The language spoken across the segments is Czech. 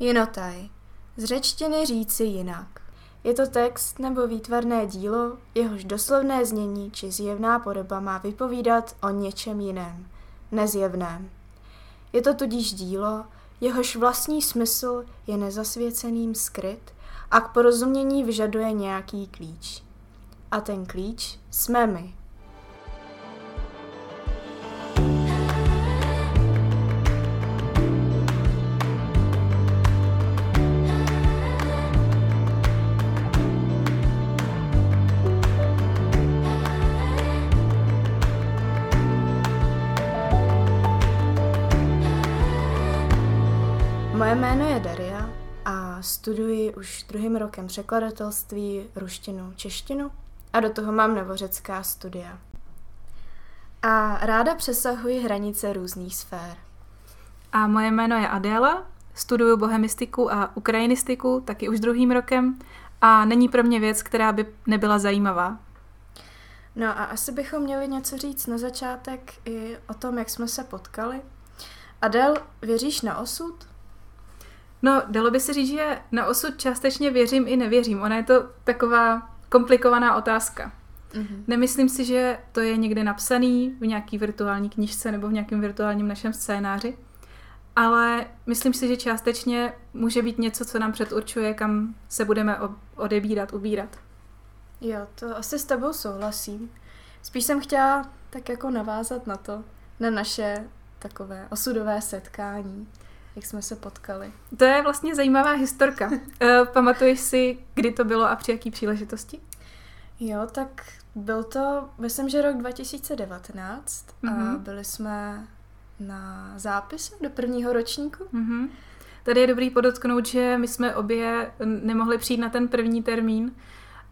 Jinotaj. Z řečtiny říci jinak. Je to text nebo výtvarné dílo, jehož doslovné znění či zjevná podoba má vypovídat o něčem jiném, nezjevném. Je to tudíž dílo, jehož vlastní smysl je nezasvěceným skryt a k porozumění vyžaduje nějaký klíč. A ten klíč jsme my. A studuji už druhým rokem překladatelství, ruštinu, češtinu a do toho mám novořecká studia. A ráda přesahuji hranice různých sfér. A moje jméno je Adéla, studuju bohemistiku a ukrajinistiku taky už druhým rokem a není pro mě věc, která by nebyla zajímavá. No a asi bychom měli něco říct na začátek i o tom, jak jsme se potkali. Adel, věříš na osud? No, dalo by se říct, že na osud částečně věřím i nevěřím. Ona je to taková komplikovaná otázka. Mm-hmm. Nemyslím si, že to je někde napsaný v nějaký virtuální knižce nebo v nějakém virtuálním našem scénáři, ale myslím si, že částečně může být něco, co nám předurčuje, kam se budeme odebírat, ubírat. Jo, to asi s tebou souhlasím. Spíš jsem chtěla tak jako navázat na to, na naše takové osudové setkání jak jsme se potkali. To je vlastně zajímavá historka. Eh, pamatuješ si, kdy to bylo a při jaký příležitosti? Jo, tak byl to, myslím, že rok 2019 mm-hmm. a mhm. byli jsme na zápise do prvního ročníku. Mm-hmm. Tady je dobrý podotknout, že my jsme obě nemohli přijít na ten první termín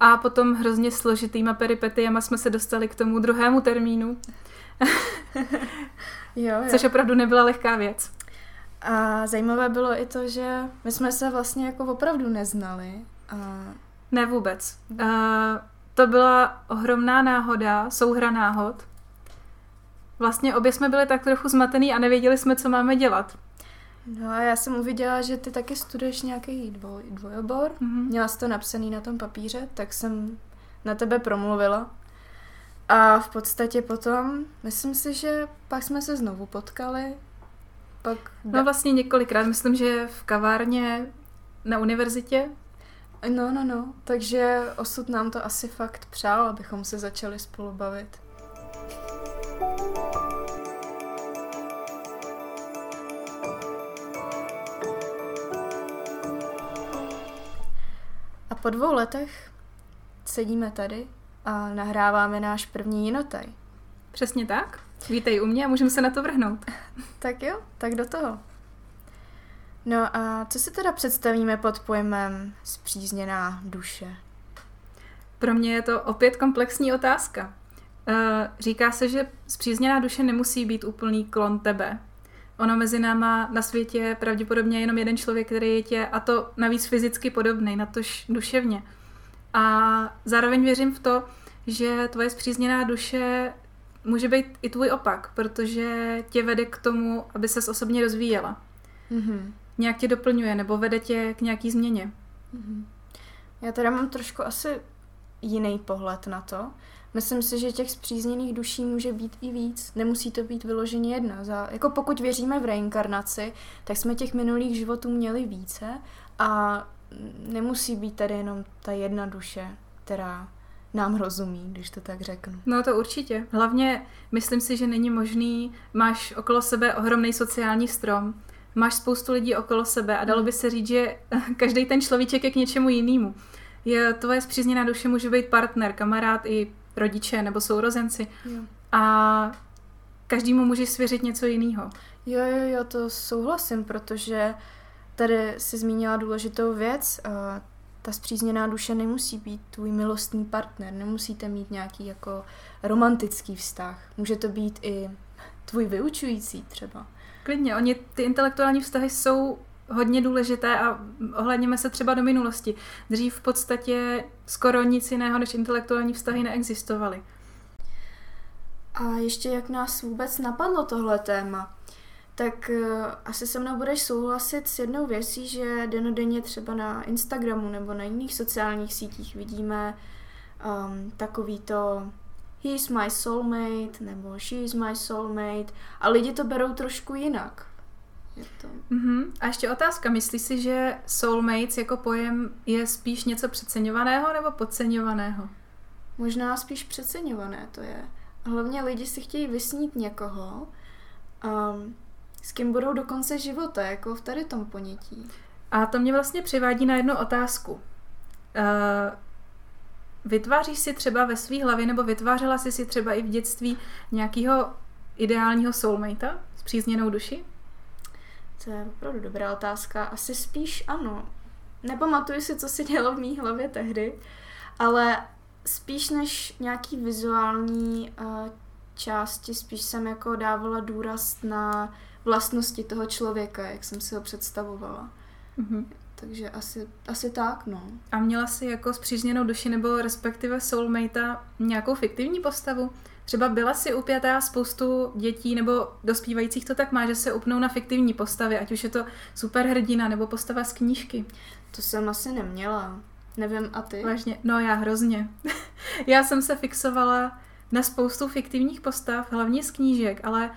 a potom hrozně složitýma peripetiama jsme se dostali k tomu druhému termínu. jo, jo. Což opravdu nebyla lehká věc. A zajímavé bylo i to, že my jsme se vlastně jako opravdu neznali. A... Ne vůbec. Uh, to byla ohromná náhoda, souhra náhod. Vlastně obě jsme byli tak trochu zmatený a nevěděli jsme, co máme dělat. No a já jsem uviděla, že ty taky studuješ nějaký dvoj, dvojobor. Mm-hmm. Měla jsi to napsaný na tom papíře, tak jsem na tebe promluvila. A v podstatě potom, myslím si, že pak jsme se znovu potkali pak... No vlastně několikrát, myslím, že v kavárně na univerzitě. No, no, no, takže osud nám to asi fakt přál, abychom se začali spolu bavit. A po dvou letech sedíme tady a nahráváme náš první jinotaj. Přesně tak. Vítej u mě a můžeme se na to vrhnout. tak jo, tak do toho. No a co si teda představíme pod pojmem zpřízněná duše? Pro mě je to opět komplexní otázka. Eh, říká se, že zpřízněná duše nemusí být úplný klon tebe. Ono mezi náma na světě je pravděpodobně jenom jeden člověk, který je tě, a to navíc fyzicky podobný, natož duševně. A zároveň věřím v to, že tvoje zpřízněná duše může být i tvůj opak, protože tě vede k tomu, aby ses osobně rozvíjela. Mm-hmm. Nějak tě doplňuje nebo vede tě k nějaký změně. Mm-hmm. Já teda mám trošku asi jiný pohled na to. Myslím si, že těch zpřízněných duší může být i víc. Nemusí to být vyloženě jedna. Za, jako pokud věříme v reinkarnaci, tak jsme těch minulých životů měli více a nemusí být tady jenom ta jedna duše, která nám rozumí, když to tak řeknu. No to určitě. Hlavně myslím si, že není možný, máš okolo sebe ohromný sociální strom, máš spoustu lidí okolo sebe a dalo by se říct, že každý ten človíček je k něčemu jinému. Je, tvoje zpřízněná duše může být partner, kamarád i rodiče nebo sourozenci. Jo. A každému může svěřit něco jiného. Jo, jo, jo, to souhlasím, protože tady si zmínila důležitou věc ta zpřízněná duše nemusí být tvůj milostný partner, nemusíte mít nějaký jako romantický vztah. Může to být i tvůj vyučující třeba. Klidně, oni, ty intelektuální vztahy jsou hodně důležité a ohledněme se třeba do minulosti. Dřív v podstatě skoro nic jiného než intelektuální vztahy neexistovaly. A ještě jak nás vůbec napadlo tohle téma? Tak uh, asi se mnou budeš souhlasit s jednou věcí, že denodenně třeba na Instagramu nebo na jiných sociálních sítích vidíme um, takový to he's my soulmate nebo she's my soulmate a lidi to berou trošku jinak. Je to... Mm-hmm. A ještě otázka, myslíš si, že soulmates jako pojem je spíš něco přeceňovaného nebo podceňovaného? Možná spíš přeceňované to je. Hlavně lidi si chtějí vysnít někoho, um, s kým budou do konce života, jako v tady tom ponětí. A to mě vlastně přivádí na jednu otázku. Uh, vytváříš si třeba ve své hlavě, nebo vytvářela jsi si třeba i v dětství nějakého ideálního soulmatea s přízněnou duši? To je opravdu dobrá otázka. Asi spíš ano. Nepamatuji si, co se dělo v mý hlavě tehdy, ale spíš než nějaký vizuální uh, části, spíš jsem jako dávala důraz na vlastnosti toho člověka, jak jsem si ho představovala. Mm-hmm. Takže asi, asi tak, no. A měla jsi jako zpřízněnou duši nebo respektive soulmate nějakou fiktivní postavu? Třeba byla si upjatá spoustu dětí nebo dospívajících to tak má, že se upnou na fiktivní postavy, ať už je to superhrdina nebo postava z knížky. To jsem asi neměla. Nevím, a ty? Vážně? No já hrozně. já jsem se fixovala na spoustu fiktivních postav, hlavně z knížek, ale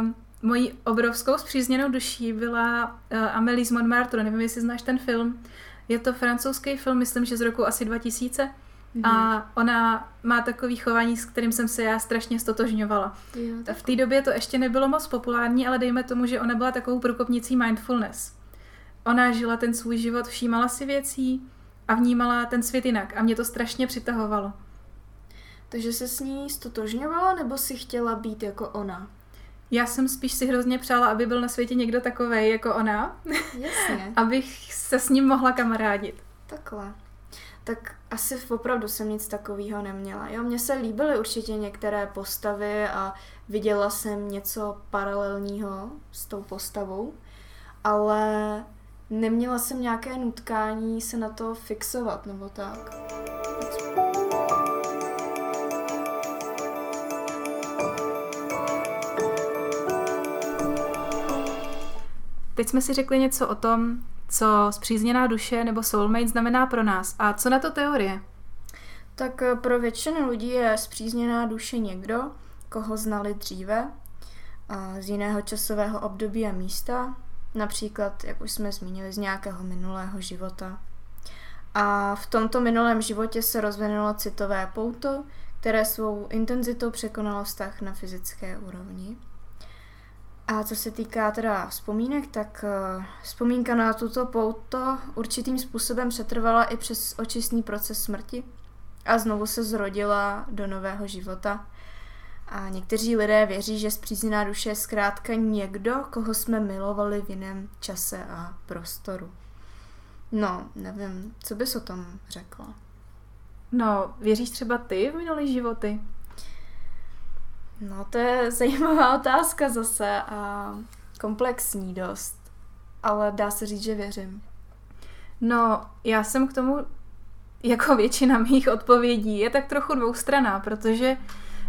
um, mojí obrovskou zpřízněnou duší byla uh, Amélie z Montmartre. Nevím, jestli znáš ten film. Je to francouzský film, myslím, že z roku asi 2000. Mm-hmm. A ona má takový chování, s kterým jsem se já strašně stotožňovala. Jo, v té době to ještě nebylo moc populární, ale dejme tomu, že ona byla takovou průkopnicí mindfulness. Ona žila ten svůj život, všímala si věcí a vnímala ten svět jinak a mě to strašně přitahovalo. Takže se s ní stotožňovala, nebo si chtěla být jako ona? Já jsem spíš si hrozně přála, aby byl na světě někdo takový jako ona. Jasně. Abych se s ním mohla kamarádit. Takhle. Tak asi opravdu jsem nic takového neměla. Jo, mně se líbily určitě některé postavy a viděla jsem něco paralelního s tou postavou, ale neměla jsem nějaké nutkání se na to fixovat nebo tak. Teď jsme si řekli něco o tom, co zpřízněná duše nebo soulmate znamená pro nás. A co na to teorie? Tak eh, pro většinu lidí je zpřízněná duše někdo, koho znali dříve, z jiného časového období a místa, například, jak už jsme zmínili, z nějakého minulého života. A v tomto minulém životě se rozvinulo citové pouto, které svou intenzitou překonalo vztah na fyzické úrovni. A co se týká teda vzpomínek, tak uh, vzpomínka na tuto pouto určitým způsobem přetrvala i přes očistný proces smrti a znovu se zrodila do nového života. A někteří lidé věří, že zpřízněná duše je zkrátka někdo, koho jsme milovali v jiném čase a prostoru. No, nevím, co bys o tom řekla? No, věříš třeba ty v minulý životy? No, to je zajímavá otázka zase a komplexní dost. Ale dá se říct, že věřím. No, já jsem k tomu, jako většina mých odpovědí, je tak trochu dvoustraná, protože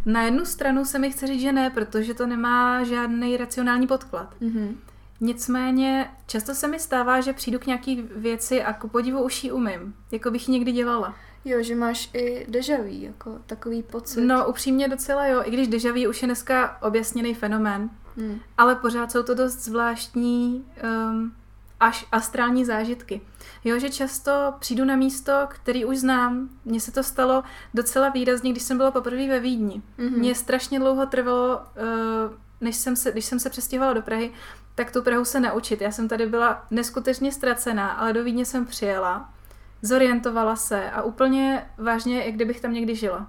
na jednu stranu se mi chce říct, že ne, protože to nemá žádný racionální podklad. Mm-hmm. Nicméně často se mi stává, že přijdu k nějaký věci a ku podivu už ji umím, jako bych ji někdy dělala. Jo, že máš i dejaví, jako takový pocit. No, upřímně docela jo, i když dejaví už je dneska objasněný fenomén, hmm. ale pořád jsou to dost zvláštní um, až astrální zážitky. Jo, že často přijdu na místo, který už znám. Mně se to stalo docela výrazně, když jsem byla poprvé ve Vídni. Mm-hmm. Mně strašně dlouho trvalo, uh, než jsem se, když jsem se přestěhovala do Prahy, tak tu Prahu se naučit. Já jsem tady byla neskutečně ztracená, ale do Vídně jsem přijela zorientovala se a úplně vážně, jak kdybych tam někdy žila.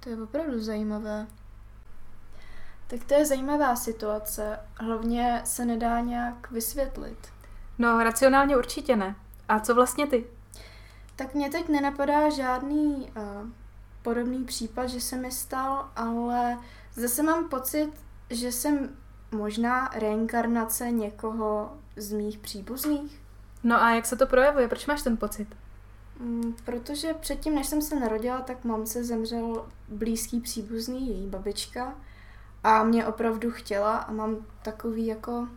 To je opravdu zajímavé. Tak to je zajímavá situace. Hlavně se nedá nějak vysvětlit. No, racionálně určitě ne. A co vlastně ty? Tak mě teď nenapadá žádný uh, podobný případ, že se mi stal, ale zase mám pocit, že jsem možná reinkarnace někoho z mých příbuzných. No a jak se to projevuje? Proč máš ten pocit? Mm, protože předtím, než jsem se narodila, tak mamce zemřel blízký příbuzný, její babička. A mě opravdu chtěla a mám takový jako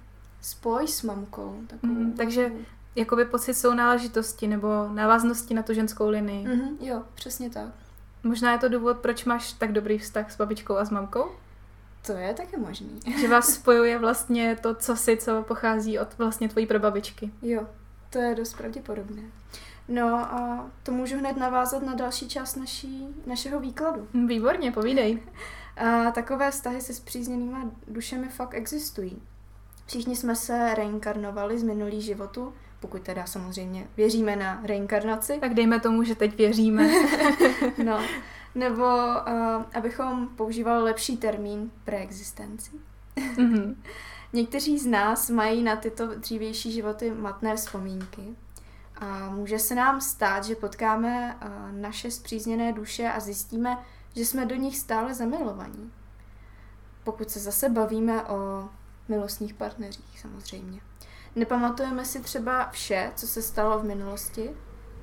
spoj s mamkou. Takovou, Mm, takže jakoby pocit sounáležitosti nebo návaznosti na tu ženskou linii. Mhm, jo, přesně tak. Možná je to důvod, proč máš tak dobrý vztah s babičkou a s mamkou? To je taky možný. Že vás spojuje vlastně to, co si, co pochází od vlastně tvojí prababičky. Jo, to je dost pravděpodobné. No a to můžu hned navázat na další část naší, našeho výkladu. Hm, Výborně, povídej. A takové vztahy se spřízněnýma dušemi fakt existují. Všichni jsme se reinkarnovali z minulých životů, pokud teda samozřejmě věříme na reinkarnaci. Tak dejme tomu, že teď věříme. No, nebo uh, abychom používali lepší termín preexistenci. Mhm. Někteří z nás mají na tyto dřívější životy matné vzpomínky a může se nám stát, že potkáme uh, naše zpřízněné duše a zjistíme, že jsme do nich stále zamilovaní. Pokud se zase bavíme o milostných partneřích, samozřejmě. Nepamatujeme si třeba vše, co se stalo v minulosti,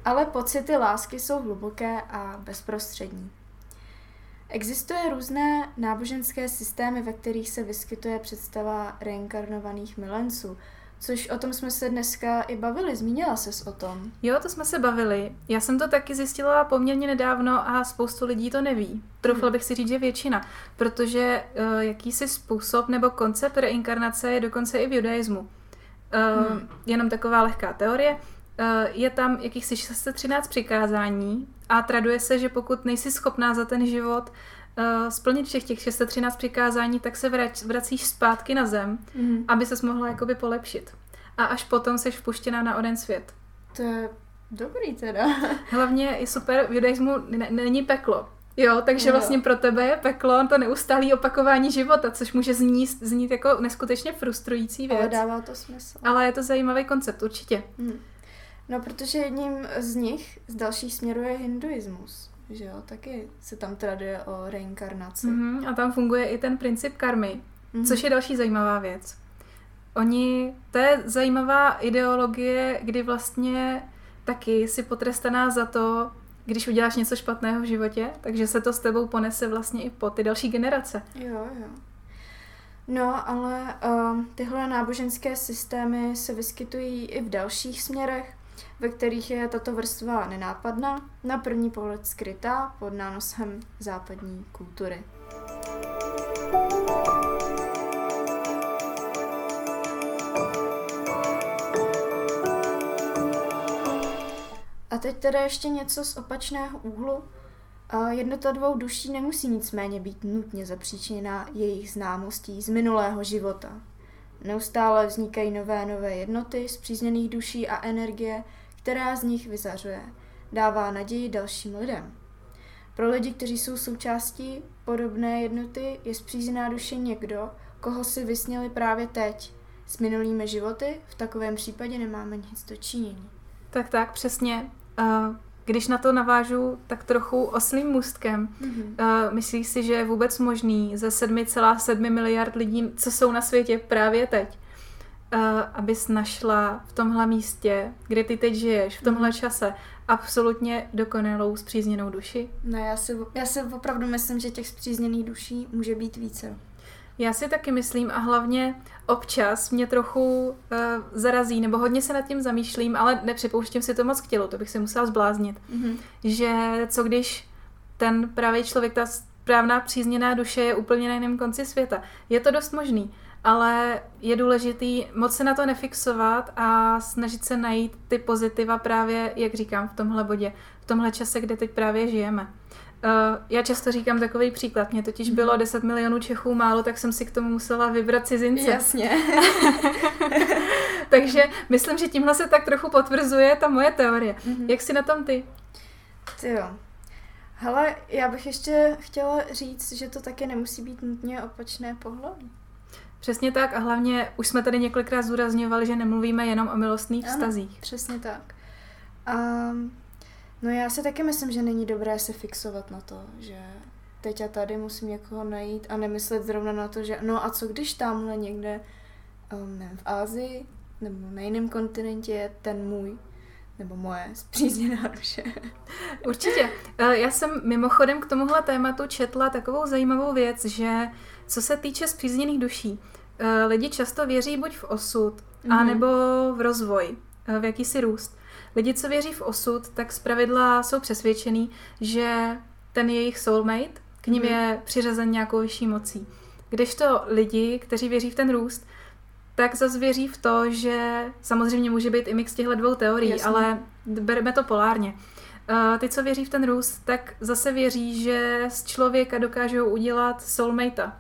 ale pocity lásky jsou hluboké a bezprostřední. Existuje různé náboženské systémy, ve kterých se vyskytuje představa reinkarnovaných milenců, což o tom jsme se dneska i bavili, zmínila ses o tom. Jo, to jsme se bavili. Já jsem to taky zjistila poměrně nedávno a spoustu lidí to neví. Troufla bych si říct, že většina, protože uh, jakýsi způsob nebo koncept reinkarnace je dokonce i v judaismu. Uh, Hmm. Jenom taková lehká teorie. Uh, je tam jakýchsi 613 přikázání a traduje se, že pokud nejsi schopná za ten život uh, splnit všech těch 613 přikázání, tak se vrať, vracíš zpátky na zem, Mm. aby se mohla jakoby polepšit. A až potom seš vpuštěná na onen svět. To je dobrý teda. Hlavně je super, v judaismu ne- není peklo. Jo, takže Jo. vlastně pro tebe je peklo to neustálé opakování života, což může znít, znít jako neskutečně frustrující Ale věc. dává to smysl. Ale je to zajímavý koncept, určitě. Hmm. No, protože jedním z nich, z dalších směrů je hinduismus. Že jo, taky se tam traduje o reinkarnaci. Mhm, a tam funguje i ten princip karmy, Mhm. což je další zajímavá věc. Oni, to je zajímavá ideologie, kdy vlastně taky si potrestaná za to, když uděláš něco špatného v životě, takže se to s tebou ponese vlastně i po ty další generace. Jo, jo. No, ale um, tyhle náboženské systémy se vyskytují i v dalších směrech, ve kterých je tato vrstva nenápadná, na první pohled skrytá pod nánosem západní kultury. A teď teda ještě něco z opačného úhlu. Jednota dvou duší nemusí nicméně být nutně zapříčiněná jejich známostí z minulého života. Neustále vznikají nové nové jednoty zpřízněných duší a energie, která z nich vyzařuje. Dává naději dalším lidem. Pro lidi, kteří jsou součástí podobné jednoty, je zpřízněná duše někdo, koho si vysněli právě teď. S minulými životy v takovém případě nemáme nic dočinění. Tak tak, přesně. Uh, Když na to navážu tak trochu oslým můstkem, Mm-hmm. uh, myslíš si, že je vůbec možný ze 7,7 miliard lidí, co jsou na světě právě teď, uh, abys našla v tomhle místě, kde ty teď žiješ, v tomhle čase, absolutně dokonalou zpřízněnou duši? Ne, já si, já si opravdu myslím, že těch zpřízněných duší může být více. Já si taky myslím a hlavně občas mě trochu uh, zarazí, nebo hodně se nad tím zamýšlím, ale nepřipouštím si to moc k tělu, to bych si musela zbláznit, Mm-hmm. že co když ten pravý člověk, ta správná přízněná duše je úplně na jiném konci světa. Je to dost možný, ale je důležitý moc se na to nefixovat a snažit se najít ty pozitiva právě, jak říkám, v tomhle bodě, v tomhle čase, kde teď právě žijeme. Uh, já často říkám takový příklad. Mně totiž bylo 10 milionů Čechů málo, tak jsem si k tomu musela vybrat cizince. Jasně. Takže myslím, že tímhle se tak trochu potvrzuje ta moje teorie. Mhm. Jak si na tom ty? Ty jo. Hele, já bych ještě chtěla říct, že to taky nemusí být nutně opačné pohlaví. Přesně tak a hlavně už jsme tady několikrát zúrazňovali, že nemluvíme jenom o milostných Ano. vztazích. Přesně tak. Um, no já si taky myslím, že není dobré se fixovat na to, že teď a tady musím někoho najít a nemyslet zrovna na to, že no a co když tamhle někde, um, nevím, v Ázii nebo na jiném kontinentě je ten můj nebo moje zpřízněná duše. Určitě. Eh, Já jsem mimochodem k tomuhle tématu četla takovou zajímavou věc, že co se týče zpřízněných duší, uh, lidi často věří buď v osud, mm-hmm. anebo v rozvoj, uh, v jakýsi růst. Lidi, co věří v osud, tak zpravidla jsou přesvědčený, že ten jejich soulmate k ním mm-hmm. je přiřazen nějakou vyšší mocí. Kdežto lidi, kteří věří v ten růst, tak zase věří v to, že samozřejmě může být i mix těchto dvou teorií, Jasně. ale bereme to polárně. Uh, ty, co věří v ten růst, tak zase věří, že z člověka dokážou udělat soulmate.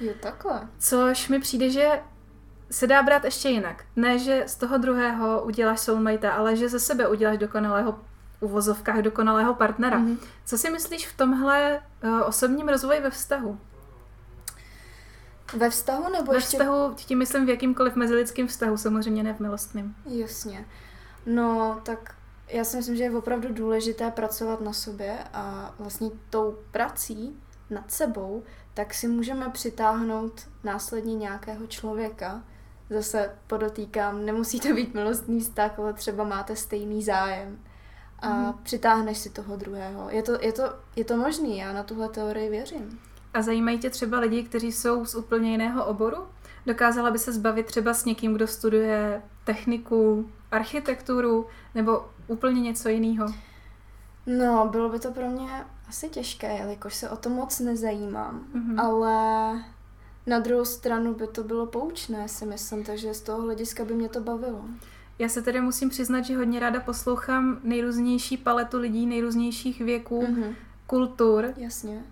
Jo, takhle. Což mi přijde, že se dá brát ještě jinak. Ne, že z toho druhého uděláš soulmate, ale že ze sebe uděláš dokonalého uvozovkách dokonalého partnera. Mm-hmm. Co si myslíš v tomhle uh, osobním rozvoji ve vztahu? Ve vztahu nebo Ve ještě... vztahu, tím myslím v jakýmkoliv mezilidským vztahu, samozřejmě ne v milostným. Jasně. No, tak já si myslím, že je opravdu důležité pracovat na sobě a vlastně tou prací nad sebou, tak si můžeme přitáhnout následně nějakého člověka. Zase podotýkám, nemusí to být milostný vztah, ale třeba máte stejný zájem a mm. přitáhneš si toho druhého. Je to, je, to, je to možný, já na tuhle teorii věřím. A zajímají tě třeba lidi, kteří jsou z úplně jiného oboru? Dokázala by se zbavit třeba s někým, kdo studuje techniku, architekturu nebo úplně něco jiného? No, bylo by to pro mě asi těžké, jelikož se o to moc nezajímám, mm-hmm. ale na druhou stranu by to bylo poučné, si myslím, takže z toho hlediska by mě to bavilo. Já se tedy musím přiznat, že hodně ráda poslouchám nejrůznější paletu lidí, nejrůznějších věků, mm-hmm. kultur. Jasně.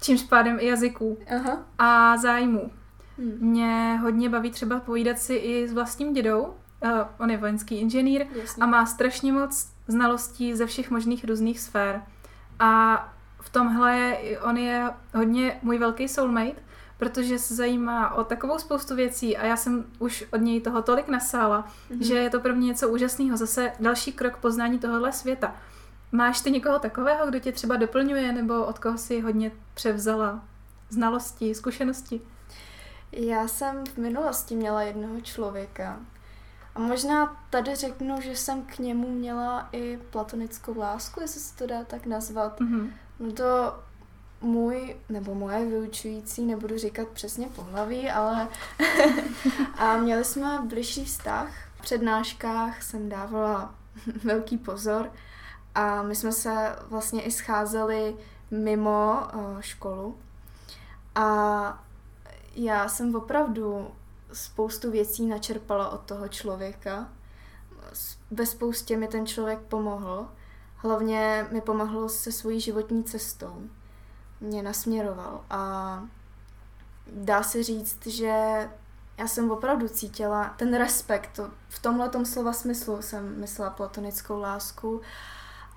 Čímž pádem i jazyků. Aha. A zájmů. Hmm. Mě hodně baví třeba povídat si i s vlastním dědou. Uh, on je vojenský inženýr Jasně. a má strašně moc znalostí ze všech možných různých sfér. A v tomhle je, on je hodně můj velký soulmate, protože se zajímá o takovou spoustu věcí a já jsem už od něj toho tolik nasála, mm-hmm. že je to pro mě něco úžasného. Zase další krok poznání tohohle světa. Máš ty někoho takového, kdo tě třeba doplňuje, nebo od koho si hodně převzala znalosti, zkušenosti? Já jsem v minulosti měla jednoho člověka. A možná tady řeknu, že jsem k němu měla i platonickou lásku, jestli se to dá tak nazvat. Mm-hmm. To můj, nebo moje vyučující, nebudu říkat přesně pohlaví, ale a měli jsme bližší vztah. V přednáškách jsem dávala velký pozor a my jsme se vlastně i scházeli mimo uh, školu. A já jsem opravdu spoustu věcí načerpala od toho člověka. Ve spoustě mi ten člověk pomohl. Hlavně mi pomohl se svojí životní cestou. Mě nasměroval a dá se říct, že já jsem opravdu cítila ten respekt. V tomhle slova smyslu jsem myslela platonickou lásku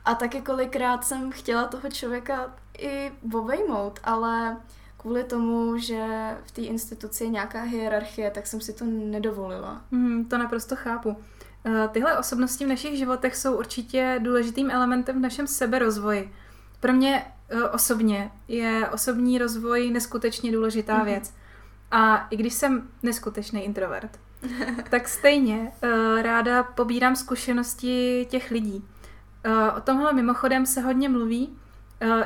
a taky kolikrát jsem chtěla toho člověka i obejmout, ale kvůli tomu, že v té instituci je nějaká hierarchie, tak jsem si to nedovolila. Mm, to naprosto chápu. Eh, tyhle osobnosti v našich životech jsou určitě důležitým elementem v našem seberozvoji. Pro mě eh, osobně je osobní rozvoj neskutečně důležitá mm-hmm. věc. A i když jsem neskutečný introvert, tak stejně uh, ráda pobírám zkušenosti těch lidí. O tomhle mimochodem se hodně mluví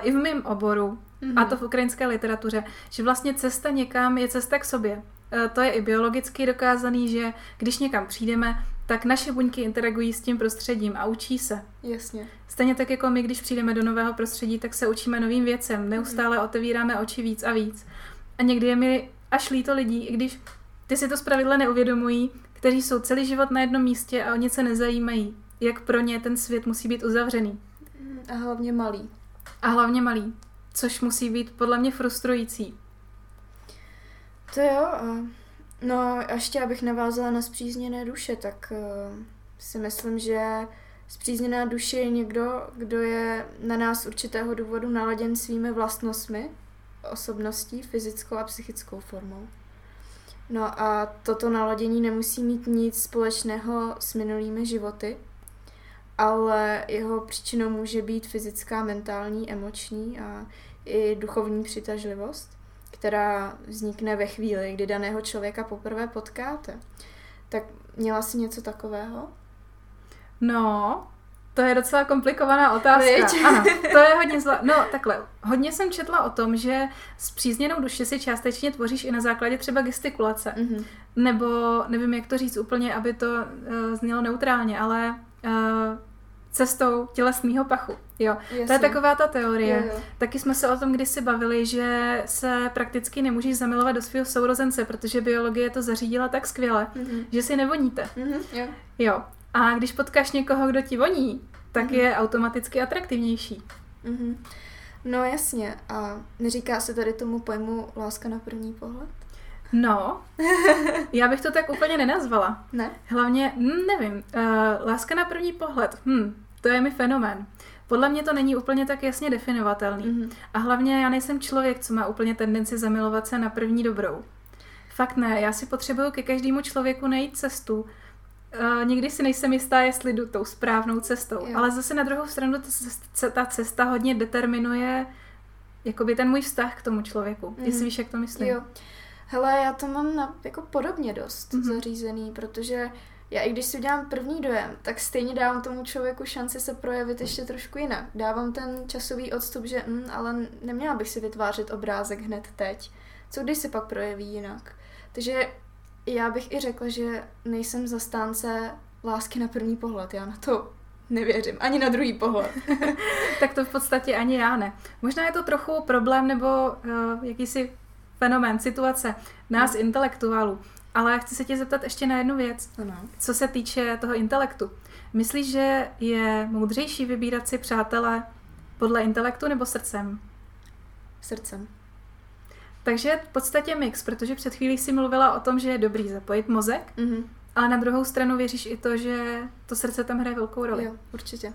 i v mém oboru, mm-hmm. a to v ukrajinské literatuře, že vlastně cesta někam je cesta k sobě. Uh, to je i biologicky dokázaný, že když někam přijdeme, tak naše buňky interagují s tím prostředím a učí se. Jasně. Stejně tak jako my, když přijdeme do nového prostředí, tak se učíme novým věcem. Neustále mm-hmm. otevíráme oči víc a víc. A někdy je mi až líto lidí, i když ty si to zpravidla neuvědomují, kteří jsou celý život na jednom místě a o nic se nezajímají jak pro ně ten svět musí být uzavřený. A hlavně malý. A hlavně malý, což musí být podle mě frustrující. To jo. No a ještě abych navázala na zpřízněné duše, tak uh, si myslím, že zpřízněná duše je někdo, kdo je na nás určitého důvodu naladěn svými vlastnostmi, osobností, fyzickou a psychickou formou. No a toto naladění nemusí mít nic společného s minulými životy, ale jeho příčinou může být fyzická, mentální, emoční a i duchovní přitažlivost, která vznikne ve chvíli, kdy daného člověka poprvé potkáte. Tak měla jsi něco takového? No, To je docela komplikovaná otázka. Ano, to je hodně zla... No, takhle. Hodně jsem četla o tom, že s přízněnou duši si částečně tvoříš i na základě třeba gestikulace. Mhm. Nebo, nevím, jak to říct úplně, aby to uh, znělo neutrálně, ale uh, cestou tělesného pachu. Jo, to je Jasně. taková ta teorie. Jo, jo. Taky jsme se o tom kdysi bavili, že se prakticky nemůžeš zamilovat do svého sourozence, protože biologie to zařídila tak skvěle, Mhm. že si nevoníte. Mhm, jo. Jo. A když potkáš někoho, kdo ti voní, tak Mhm. je automaticky atraktivnější. Mhm. No jasně, a neříká se tady tomu pojmu láska na první pohled? No, já bych to tak úplně nenazvala. Ne? Hlavně, hm, nevím, uh, láska na první pohled, hm, to je mi fenomén. Podle mě to není úplně tak jasně definovatelný. Mhm. A hlavně já nejsem člověk, co má úplně tendenci zamilovat se na první dobrou. Fakt ne, já si potřebuju ke každému člověku najít cestu. Uh, nikdy si nejsem jistá, jestli jdu tou správnou cestou. Jo. Ale zase na druhou stranu ta cesta, ta cesta hodně determinuje jakoby ten můj vztah k tomu člověku. Mhm. Jestli víš, jak to myslím. Jo. Hele, já to mám na, jako podobně dost Mhm. mm-hmm. zařízený, protože já i když si udělám první dojem, tak stejně dávám tomu člověku šanci se projevit ještě trošku jinak. Dávám ten časový odstup, že hm, ale neměla bych si vytvářet obrázek hned teď. Co když se pak projeví jinak? Takže já bych i řekla, že nejsem zastánce lásky na první pohled. Já na to nevěřím. Ani na druhý pohled. Tak to v podstatě ani já ne. Možná je to trochu problém nebo uh, jakýsi fenomén, situace nás Mhm. intelektuálů. Ale chci se tě zeptat ještě na jednu věc. Ano. Co se týče toho intelektu. Myslíš, že je moudřejší vybírat si přátele podle intelektu nebo srdcem? Srdcem. Takže v podstatě mix, protože před chvílí si mluvila o tom, že je dobrý zapojit mozek, Mhm. ale na druhou stranu věříš i to, že to srdce tam hraje velkou roli. Jo, určitě.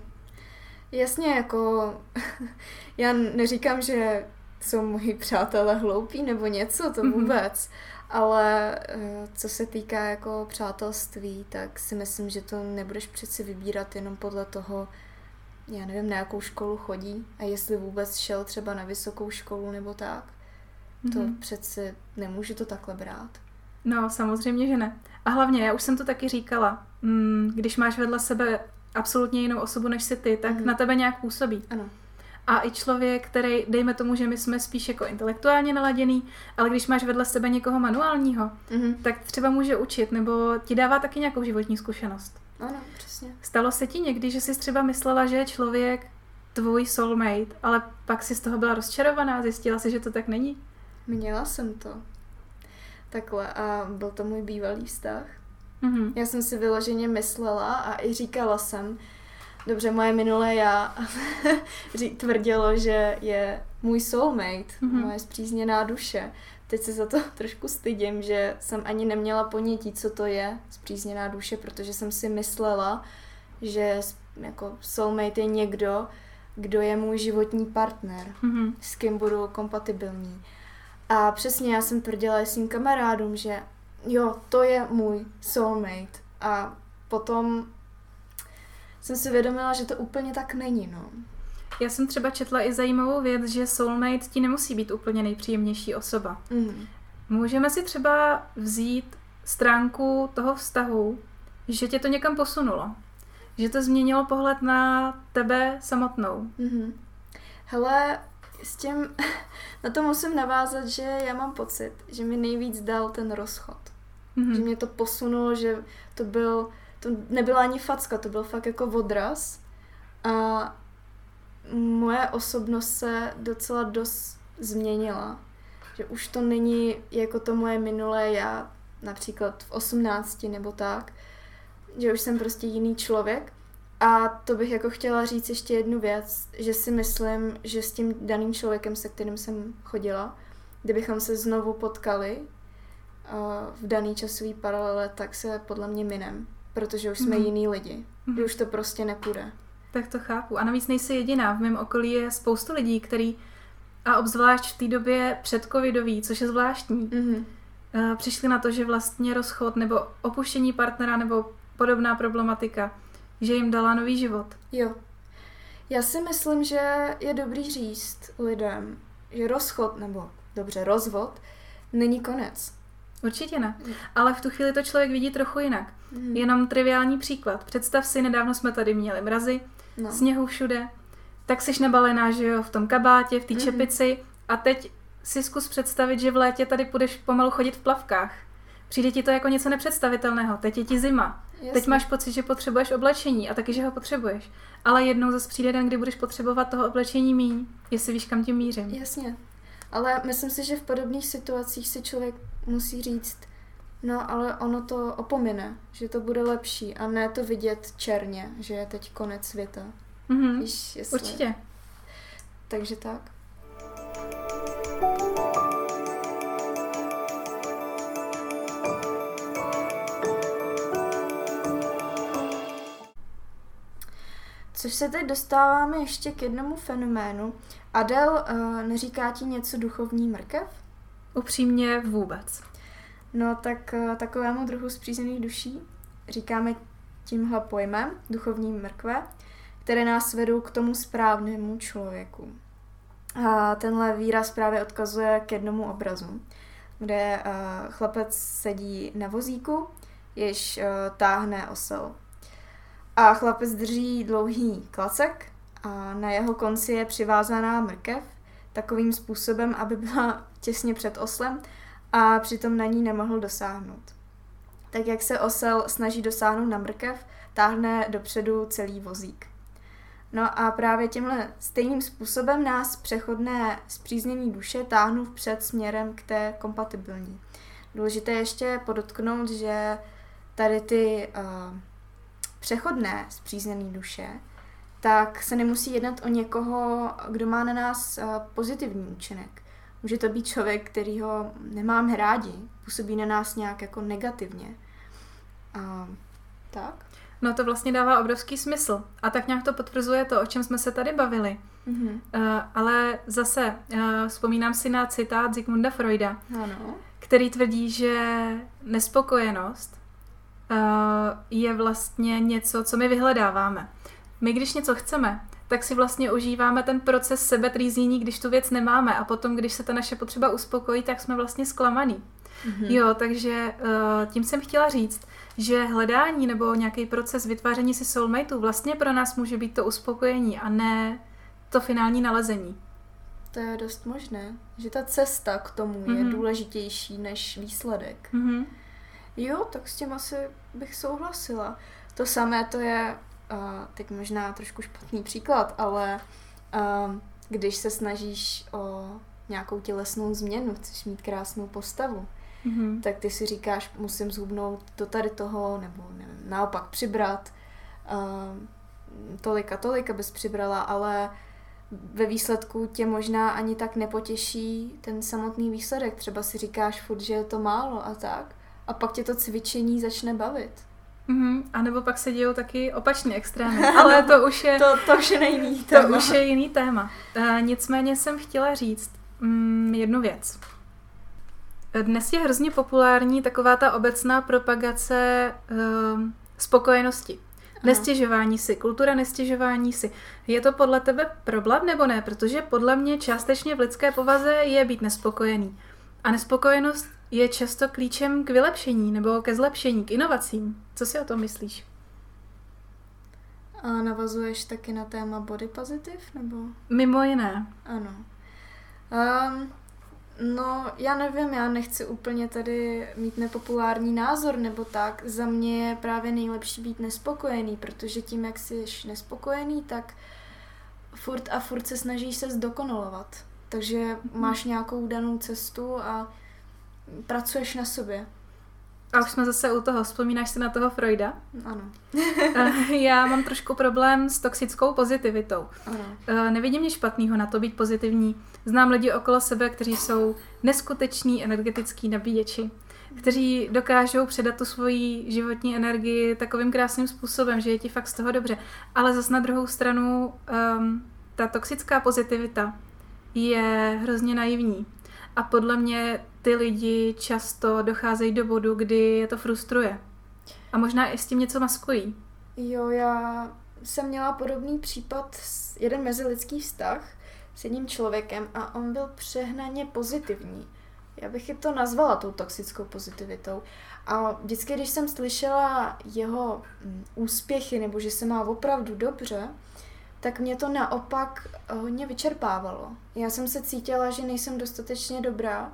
Jasně, jako já neříkám, že jsou moji přátelé hloupí nebo něco, to Mhm. vůbec. Ale eh, co se týká jako přátelství, tak si myslím, že to nebudeš přeci vybírat jenom podle toho, já nevím, na jakou školu chodí a jestli vůbec šel třeba na vysokou školu nebo tak. To Mhm. přeci nemůžu to takhle brát. No, samozřejmě, že ne. A hlavně, já už jsem to taky říkala, mm, když máš vedle sebe absolutně jinou osobu než si ty, tak Mhm. na tebe nějak působí. Ano. A i člověk, který, dejme tomu, že my jsme spíš jako intelektuálně naladěný, ale když máš vedle sebe někoho manuálního, Mhm. tak třeba může učit, nebo ti dává taky nějakou životní zkušenost. Ano, přesně. Stalo se ti někdy, že jsi třeba myslela, že je člověk tvůj soulmate, ale pak si z toho byla rozčarovaná, zjistila si, že to tak není? Měla jsem to. Takhle a byl to můj bývalý vztah. Mhm. Já jsem si vyloženě myslela a i říkala jsem, dobře, moje minulé já tvrdilo, že je můj soulmate, Mhm. moje zpřízněná duše. Teď se za to trošku stydím, že jsem ani neměla ponětí, co to je zpřízněná duše, protože jsem si myslela, že jako soulmate je někdo, kdo je můj životní partner Mhm. s kým budu kompatibilní. A přesně já jsem tvrdila i svým kamarádům, že jo, to je můj soulmate. A potom jsem si vědomila, že to úplně tak není, no. Já jsem třeba četla i zajímavou věc, že soulmate ti nemusí být úplně nejpříjemnější osoba. Mm. Můžeme si třeba vzít stránku toho vztahu, že tě to někam posunulo. Že to změnilo pohled na tebe samotnou. Mm-hmm. Hele, s tím, na to musím navázat, že já mám pocit, že mi nejvíc dal ten rozchod. Mhm. Že mě to posunulo, že to byl, to nebyla ani facka, to byl fakt jako odraz. A moje osobnost se docela dost změnila. Že už to není jako to moje minulé já, například v 18 nebo tak. Že už jsem prostě jiný člověk. A to bych jako chtěla říct ještě jednu věc, že si myslím, že s tím daným člověkem, se kterým jsem chodila, kdybychom se znovu potkali uh, v daný časový paralele, tak se podle mě minem, protože už jsme Mhm. jiný lidi. Mhm. Že už to prostě nepůjde. Tak to chápu. A navíc nejsi jediná. V mém okolí je spoustu lidí, který, a obzvlášť v té době před covidový, což je zvláštní, Mhm. eh, přišli na to, že vlastně rozchod nebo opuštění partnera nebo podobná problematika, že jim dala nový život. Jo. Já si myslím, že je dobrý říct lidem, že rozchod, nebo dobře, rozvod, není konec. Určitě ne. Ale v tu chvíli to člověk vidí trochu jinak. Mhm. Jenom triviální příklad. Představ si, nedávno jsme tady měli mrazy, No. sněhu všude, tak jsi nabalená, že jo, v tom kabátě, v té Mhm. čepici a teď si zkus představit, že v létě tady budeš pomalu chodit v plavkách. Přijde ti to jako něco nepředstavitelného, teď je ti zima. Jasně. Teď máš pocit, že potřebuješ oblečení a taky, že ho potřebuješ. Ale jednou zase přijde den, kdy budeš potřebovat toho oblečení míň, jestli víš, kam tím mířím. Jasně. Ale myslím si, že v podobných situacích si člověk musí říct, no ale ono to opomine, že to bude lepší a ne to vidět černě, že je teď konec světa. Mhm. Víš, jestli... Určitě. Takže tak. Což se teď dostáváme ještě k jednomu fenoménu. Adel, uh, neříká ti něco duchovní mrkev? Upřímně vůbec. No tak uh, takovému druhu zpřízněných duší říkáme tímhle pojmem duchovní mrkve, které nás vedou k tomu správnému člověku. A tenhle výraz právě odkazuje k jednomu obrazu, kde uh, chlapec sedí na vozíku, jež uh, táhne osel. A chlapec drží dlouhý klacek a na jeho konci je přivázaná mrkev takovým způsobem, aby byla těsně před oslem a přitom na ní nemohl dosáhnout. Tak jak se osel snaží dosáhnout na mrkev, táhne dopředu celý vozík. No a právě tímhle stejným způsobem nás přechodné zpříznění duše táhnou vpřed směrem k té kompatibilní. Důležité ještě podotknout, že tady ty uh, přechodné zpřízněné duše, tak se nemusí jednat o někoho, kdo má na nás uh, pozitivní účinek. Může to být člověk, který ho nemáme rádi, působí na nás nějak jako negativně. Uh, tak? No to vlastně dává obrovský smysl. A tak nějak to potvrzuje to, o čem jsme se tady bavili. Mhm. Uh, ale zase uh, vzpomínám si na citát Zigmunda Freuda, Ano. který tvrdí, že nespokojenost uh, je vlastně něco, co my vyhledáváme. My, když něco chceme, tak si vlastně užíváme ten proces sebetrýznění, když tu věc nemáme a potom, když se ta naše potřeba uspokojí, tak jsme vlastně zklamaný. Mhm. Jo, takže uh, tím jsem chtěla říct, že hledání nebo nějaký proces vytváření si soulmateů vlastně pro nás může být to uspokojení a ne to finální nalezení. To je dost možné, že ta cesta k tomu je Mhm. důležitější než výsledek. Mhm. Jo, tak s tím asi bych souhlasila. To samé to je, uh, teď možná trošku špatný příklad, ale uh, když se snažíš o nějakou tělesnou změnu, chceš mít krásnou postavu, Mhm. tak ty si říkáš, musím zhubnout do tady toho, nebo nevím, naopak přibrat uh, tolik a tolik, abys přibrala, ale ve výsledku tě možná ani tak nepotěší ten samotný výsledek. Třeba si říkáš furt, že je to málo a tak. A pak tě to cvičení začne bavit. Mhm. A nebo pak se dějou taky opačné extrémy, ale to už je, To, to už je jiný to téma. už je jiný téma. Uh, nicméně jsem chtěla říct mm, jednu věc. Dnes je hrozně populární taková ta obecná propagace uh, spokojenosti. Nestěžování si, kultura nestěžování si. Je to podle tebe problém nebo ne? Protože podle mě částečně v lidské povaze je být nespokojený. A nespokojenost je často klíčem k vylepšení nebo ke zlepšení, k inovacím. Co si o tom myslíš? A navazuješ taky na téma body positive, nebo? Mimo jiné. Ano. Um, no, já nevím, já nechci úplně tady mít nepopulární názor nebo tak. Za mě je právě nejlepší být nespokojený, protože tím, jak jsi nespokojený, tak furt a furt se snažíš se zdokonalovat. Takže máš nějakou danou cestu a pracuješ na sobě. A už jsme zase u toho. Vzpomínáš si na toho Freuda? Ano, Eh, Já mám trošku problém s toxickou pozitivitou. ano. Eh, Nevidím nic špatného na to být pozitivní. Znám lidi okolo sebe, kteří jsou neskuteční energetický nabíječi, kteří dokážou předat tu svoji životní energii takovým krásným způsobem, že je ti fakt z toho dobře. Ale zas na druhou stranu um, ta toxická pozitivita je hrozně naivní. A podle mě ty lidi často docházejí do bodu, kdy je to frustruje. A možná i s tím něco maskují. Jo, já jsem měla podobný případ, jeden mezilidský vztah s jedním člověkem a on byl přehnaně pozitivní. já bych i to nazvala tou toxickou pozitivitou. A vždycky, když jsem slyšela jeho mm, úspěchy, nebo že se má opravdu dobře, tak mě to naopak hodně vyčerpávalo. Já jsem se cítila, že nejsem dostatečně dobrá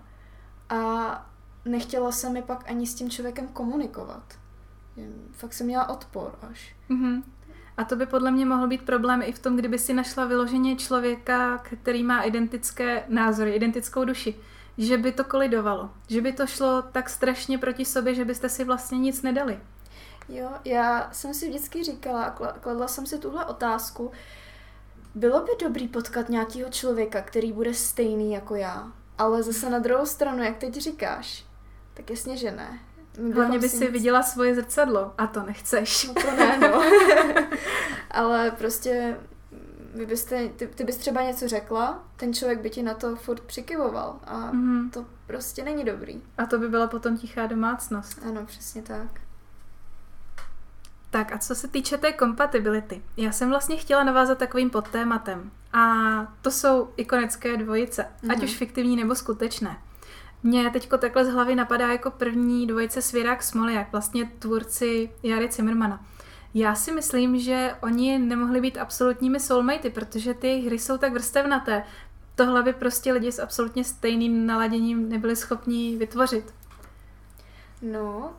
a nechtěla jsem mi pak ani s tím člověkem komunikovat. Fakt jsem měla odpor až. Mm-hmm. A to by podle mě mohl být problém i v tom, kdyby si našla vyloženě člověka, který má identické názory, identickou duši. Že by to kolidovalo. Že by to šlo tak strašně proti sobě, že byste si vlastně nic nedali. Jo, já jsem si vždycky říkala a kladla jsem si tuhle otázku. Bylo by dobrý potkat nějakého člověka, který bude stejný jako já. Ale zase na druhou stranu, jak teď říkáš, tak jasně, že ne. Hlavně by si viděla svoje zrcadlo a to nechceš. No to ne, no. Ale prostě vy byste, ty, ty bys třeba něco řekla, ten člověk by ti na to furt přikyvoval a mm-hmm. to prostě není dobrý. A to by byla potom tichá domácnost. Ano, přesně tak. Tak a co se týče té kompatibility, já jsem vlastně chtěla navázat takovým podtématem. A to jsou ikonické dvojice, mm-hmm. ať mhm. už fiktivní nebo skutečné. Mně teďko takhle z hlavy napadá jako první dvojice Svěrák Smoljak, vlastně tvůrci Jary Zimmermana. Já si myslím, že oni nemohli být absolutními soulmatey, protože ty hry jsou tak vrstevnaté. Tohle by prostě lidi s absolutně stejným naladěním nebyli schopni vytvořit. No,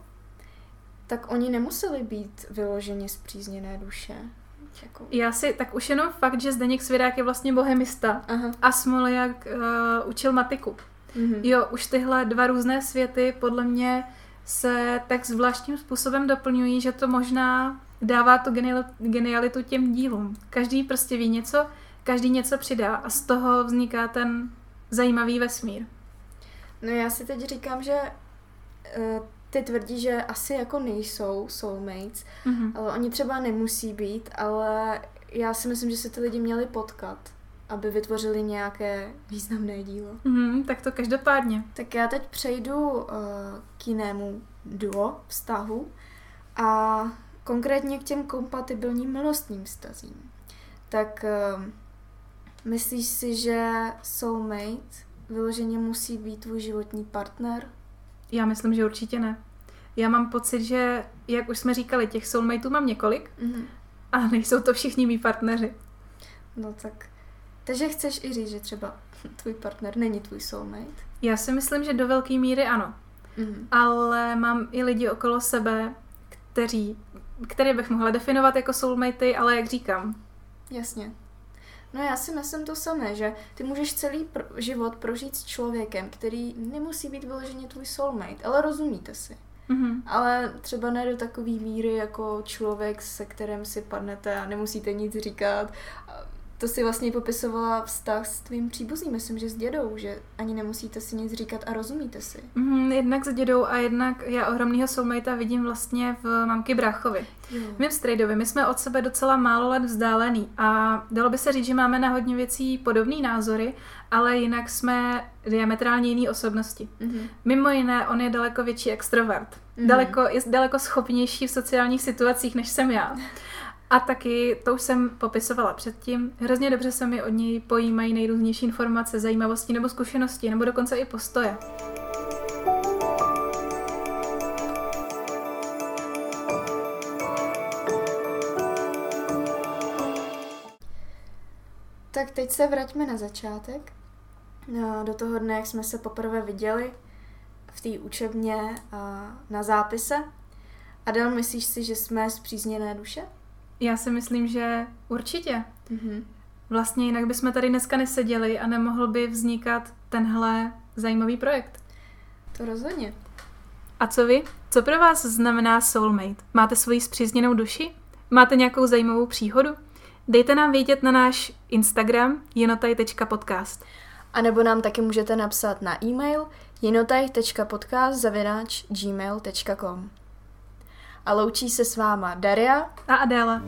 tak oni nemuseli být vyloženě zpřízněné duše. Jako... Já si, tak už jenom fakt, že Zdeněk Svěrák je vlastně bohemista Aha. a Smoljak uh, učil matiku. Mm-hmm. Jo, už tyhle dva různé světy podle mě se tak zvláštním způsobem doplňují, že to možná dává tu genialitu těm dílům. Každý prostě ví něco, každý něco přidá a z toho vzniká ten zajímavý vesmír. No já si teď říkám, že uh, ty tvrdí, že asi jako nejsou soulmates, mm-hmm. ale oni třeba nemusí být, ale já si myslím, že se ty lidi měli potkat aby vytvořili nějaké významné dílo. Mm, tak to každopádně. Tak já teď přejdu uh, k jinému duo vztahu a konkrétně k těm kompatibilním milostním vztazím. Tak uh, myslíš si, že soulmate vyloženě musí být tvůj životní partner? Já myslím, že určitě ne. Já mám pocit, že, jak už jsme říkali, těch soulmateů mám několik mm-hmm. a nejsou to všichni mý partneři. No tak takže chceš i říct, že třeba tvůj partner není tvůj soulmate? Já si myslím, že do velké míry ano. Mm-hmm. Ale mám i lidi okolo sebe, kteří, které bych mohla definovat jako soulmatey, ale jak říkám. Jasně. No já si myslím to samé, že ty můžeš celý pro- život prožít s člověkem, který nemusí být vyloženě tvůj soulmate, ale rozumíte si. Mm-hmm. Ale třeba ne do takové míry jako člověk, se kterým si padnete a nemusíte nic říkat to si vlastně popisovala vztah s tvým příbuzným, myslím, že s dědou, že ani nemusíte si nic říkat a rozumíte si. Mm, jednak s dědou a jednak já ohromného soulmatea vidím vlastně v mamky Bráchovi. Jo. Mým strejdovi, my jsme od sebe docela málo let vzdálený a dalo by se říct, že máme na hodně věcí podobné názory, ale jinak jsme diametrálně jiné osobnosti. Mm-hmm. Mimo jiné, on je daleko větší extrovert. Mm-hmm. Daleko, je daleko schopnější v sociálních situacích, než jsem já. A taky, to už jsem popisovala předtím, hrozně dobře se mi od něj pojímají nejrůznější informace, zajímavosti nebo zkušenosti, nebo dokonce i postoje. Tak teď se vraťme na začátek. No, do toho dne, jak jsme se poprvé viděli v té učebně na zápise. Adel, myslíš si, že jsme zpřízněné duše? Já si myslím, že určitě. Mm-hmm. Vlastně jinak bychom tady dneska neseděli a nemohl by vznikat tenhle zajímavý projekt. To rozhodně. A co vy? Co pro vás znamená soulmate? Máte svoji zpřízněnou duši? Máte nějakou zajímavou příhodu? Dejte nám vědět na náš Instagram jenotaj.podcast. A nebo nám taky můžete napsat na e-mail jenotaj.podcast gmail.com a loučí se s váma Daria a Adéla.